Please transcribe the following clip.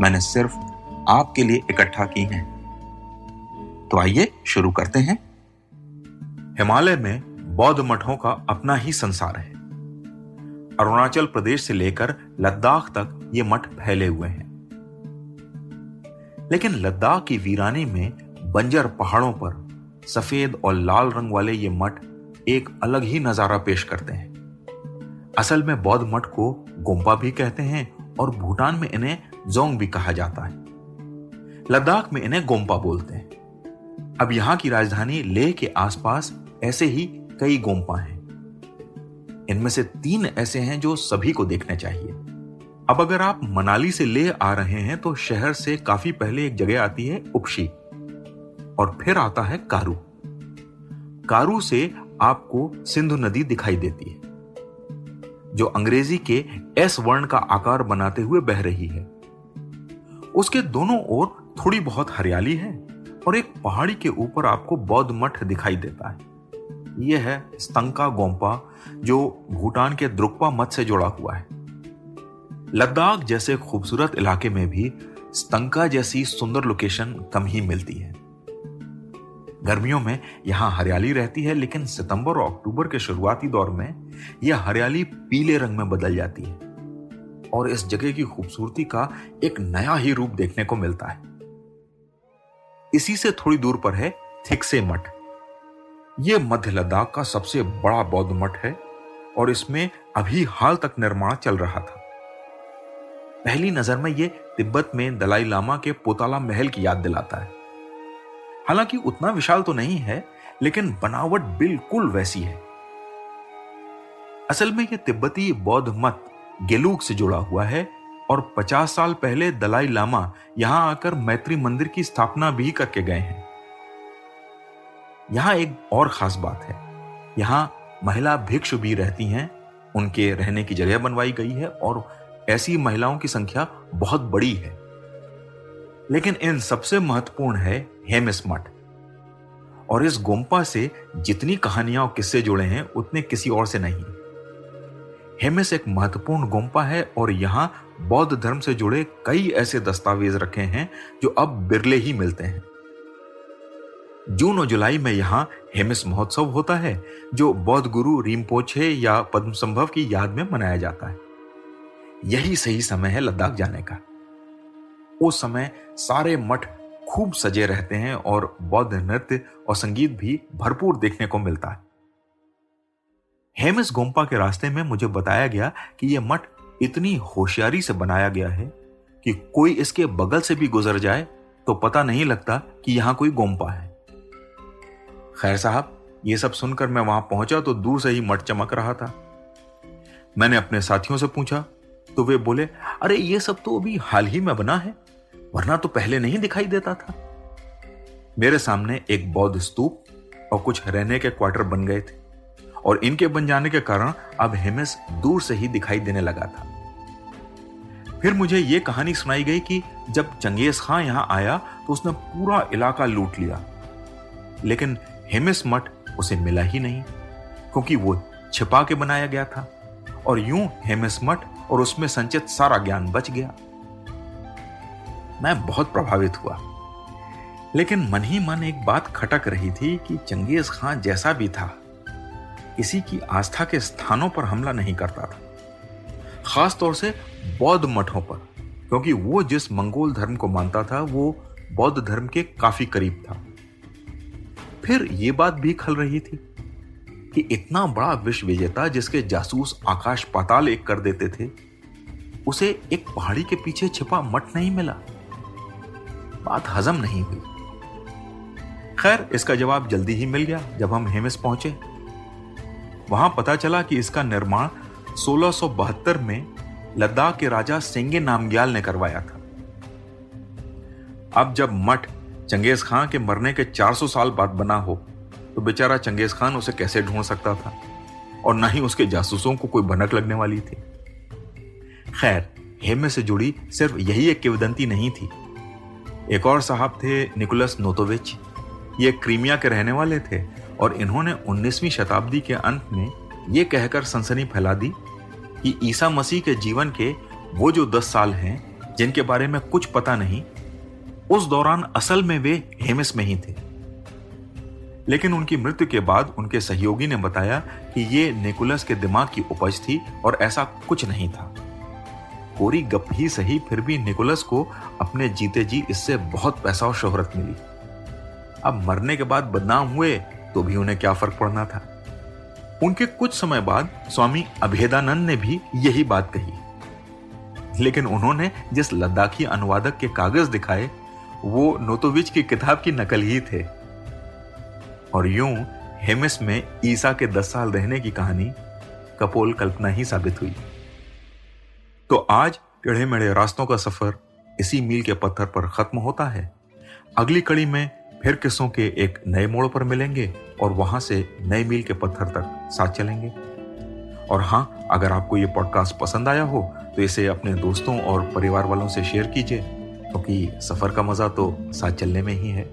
मैंने सिर्फ़ आपके लिए इकट्ठा की हैं। तो आइए शुरू करते हैं। हिमालय में बौद्ध मठों का अपना ही संसार है। अरुणाचल प्रदेश से लेकर लद्दाख तक ये मठ फैले हुए हैं। लेकिन लद्दाख की वीरानी में बंजर पहाड़ों पर सफ़ेद और लाल रंग वाले ये मठ एक अलग ही नज़ारा पेश करते हैं। असल में बौद्ध मठ को गोम्पा भी कहते हैं और भूटान में इन्हें जोंग भी कहा जाता है। लद्दाख में इन्हें गोम्पा बोलते हैं। अब यहाँ की राजधानी लेह के आसपास ऐसे ही कई गोम्पा हैं। इनमें से तीन ऐसे हैं जो सभी को देखने चाहिए। अब अगर आप मनाली से लेह आ रहे हैं तो शहर से काफ़ी पहले एक जगह आती है उपशी। और फिर आता है कारू। कारू से आपको सिंधु नदी दिखाई देती है, जो अंग्रेज़ी के एस वर्ण का आकार बनाते हुए बह रही है। उसके दोनों ओर थोड़ी बहुत हरियाली है और एक पहाड़ी के ऊपर आपको बौद्ध मठ दिखाई देता है। यह है स्तंका गोम्पा, जो भूटान के द्रुकपा मठ से जुड़ा हुआ है। लद्दाख जैसे खूबसूरत इलाके में भी स्तंका जैसी सुंदर लोकेशन कम ही मिलती है। गर्मियों में यहाँ हरियाली रहती है, लेकिन सितंबर और अक्टूबर के शुरुआती दौर में यह हरियाली पीले रंग में बदल जाती है। और इस जगह की खूबसूरती का एक नया ही रूप देखने को मिलता है। इसी से थोड़ी दूर पर है थिक्से मठ। यह मध्य लद्दाख का सबसे बड़ा बौद्ध मठ है और इसमें अभी हाल तक निर्माण चल रहा था। पहली नज़र में यह तिब्बत में दलाई लामा के पोताला महल की याद दिलाता है। हालाँकि उतना विशाल तो नहीं है, लेकिन बनावट बिल्कुल वैसी है। असल में यह तिब्बती बौद्ध मत गेलूक से जुड़ा हुआ है और 50 साल पहले दलाई लामा यहाँ आकर मैत्री मंदिर की स्थापना भी करके गए हैं। यहाँ एक और खास बात है। यहाँ महिला भिक्षु भी रहती हैं, उनके रहने की जगह बनवाई गई है और ऐसी महिलाओं की संख्या बहुत बड़ी है। लेकिन इन सबसे महत्वपूर्ण है हेमिस मठ। और इस गोम्पा से जितनी कहानियाँ और किस्से जुड़े हैं, उतने किसी और से नहीं। हेमिस एक महत्वपूर्ण गोम्पा है और यहाँ बौद्ध धर्म से जुड़े कई ऐसे दस्तावेज़ रखे हैं जो अब बिरले ही मिलते हैं। जून और जुलाई में यहाँ हेमिस महोत्सव होता है, जो बौद्ध गुरु रिमपोछे या पद्म संभव की याद में मनाया जाता है। यही सही समय है लद्दाख जाने का। उस समय सारे मठ खूब सजे रहते हैं और बौद्ध नृत्य और संगीत भी भरपूर देखने को मिलता है। हेमिस गोम्पा के रास्ते में मुझे बताया गया कि यह मठ इतनी होशियारी से बनाया गया है कि कोई इसके बगल से भी गुजर जाए तो पता नहीं लगता कि यहाँ कोई गोम्पा है। खैर साहब, ये सब सुनकर मैं वहाँ पहुँचा तो दूर से ही मठ चमक रहा था। मैंने अपने साथियों से पूछा तो वे बोले, अरे, ये सब तो अभी हाल ही में बना है, वरना तो पहले नहीं दिखाई देता था। मेरे सामने एक बौद्ध स्तूप और कुछ रहने के क्वार्टर बन गए थे। और इनके बन जाने के कारण अब हेमिस दूर से ही दिखाई देने लगा था। फिर मुझे यह कहानी सुनाई गई कि जब चंगेज खां यहाँ आया तो उसने पूरा इलाका लूट लिया। लेकिन हेमिस मठ उसे मिला ही नहीं, क्योंकि वो छिपा के बनाया गया था। और यूँ हेमिस मठ और उसमें संचित सारा ज्ञान बच गया। मैं बहुत प्रभावित हुआ। लेकिन मन ही मन एक बात खटक रही थी कि चंगेज खां जैसा भी था किसी की आस्था के स्थानों पर हमला नहीं करता था। खास तौर से बौद्ध मठों पर, क्योंकि वो जिस मंगोल धर्म को मानता था, वो बौद्ध धर्म के काफ़ी करीब था। फिर ये बात भी खल रही थी कि इतना बड़ा विश्व विजेता जिसके जासूस आकाश पाताल एक कर देते थे, उसे एक पहाड़ी के पीछे छिपा मठ नहीं मिला। बात हजम नहीं हुई। खैर, इसका जवाब जल्दी ही मिल गया जब हम हेमिस पहुँचे। वहाँ पता चला कि इसका निर्माण 1672 में लद्दाख के राजा सेंगे नामग्याल ने करवाया था। अब जब मठ चंगेज खान के मरने के 400 साल बाद बना हो तो बेचारा चंगेज खान उसे कैसे ढूंढ सकता था? और न ही उसके जासूसों को कोई भनक लगने वाली थी। खैर, हेमे से जुड़ी सिर्फ़ यही एक किवदंती नहीं थी। एक और साहब थे निकोलस नोतोविच। ये क्रीमिया के रहने वाले थे और इन्होंने 19वीं शताब्दी के अंत में ये कहकर सनसनी फैला दी कि ईसा मसीह के जीवन के वो जो दस साल हैं, जिनके बारे में कुछ पता नहीं, उस दौरान असल में वे हेमिस में ही थे। लेकिन उनकी मृत्यु के बाद उनके सहयोगी ने बताया कि ये निकोलस के दिमाग की उपज थी और ऐसा कुछ नहीं था। कोरी गप ही सही, फिर भी निकोलस को अपने जीते जी इससे बहुत पैसा और शोहरत मिली। अब मरने के बाद बदनाम हुए तो भी उन्हें क्या फ़र्क पड़ना था? उनके कुछ समय बाद स्वामी अभेदानंद ने भी यही बात कही। लेकिन उन्होंने जिस लद्दाखी अनुवादक के कागज़ दिखाए, वो नोतोविच की किताब की नकल ही थे। और यूँ हेमिस में ईसा के दस साल रहने की कहानी कपोल कल्पना ही साबित हुई। तो आज टेढ़े मेढ़े रास्तों का सफ़र इसी मील के पत्थर पर खत्म होता है। अगली कड़ी में फिर किस्सों के एक नए मोड़ पर मिलेंगे और वहाँ से नए मील के पत्थर तक साथ चलेंगे। और हाँ अगर आपको ये पॉडकास्ट पसंद आया हो तो इसे अपने दोस्तों और परिवार वालों से शेयर कीजिए, क्योंकि तो सफ़र का मज़ा तो साथ चलने में ही है।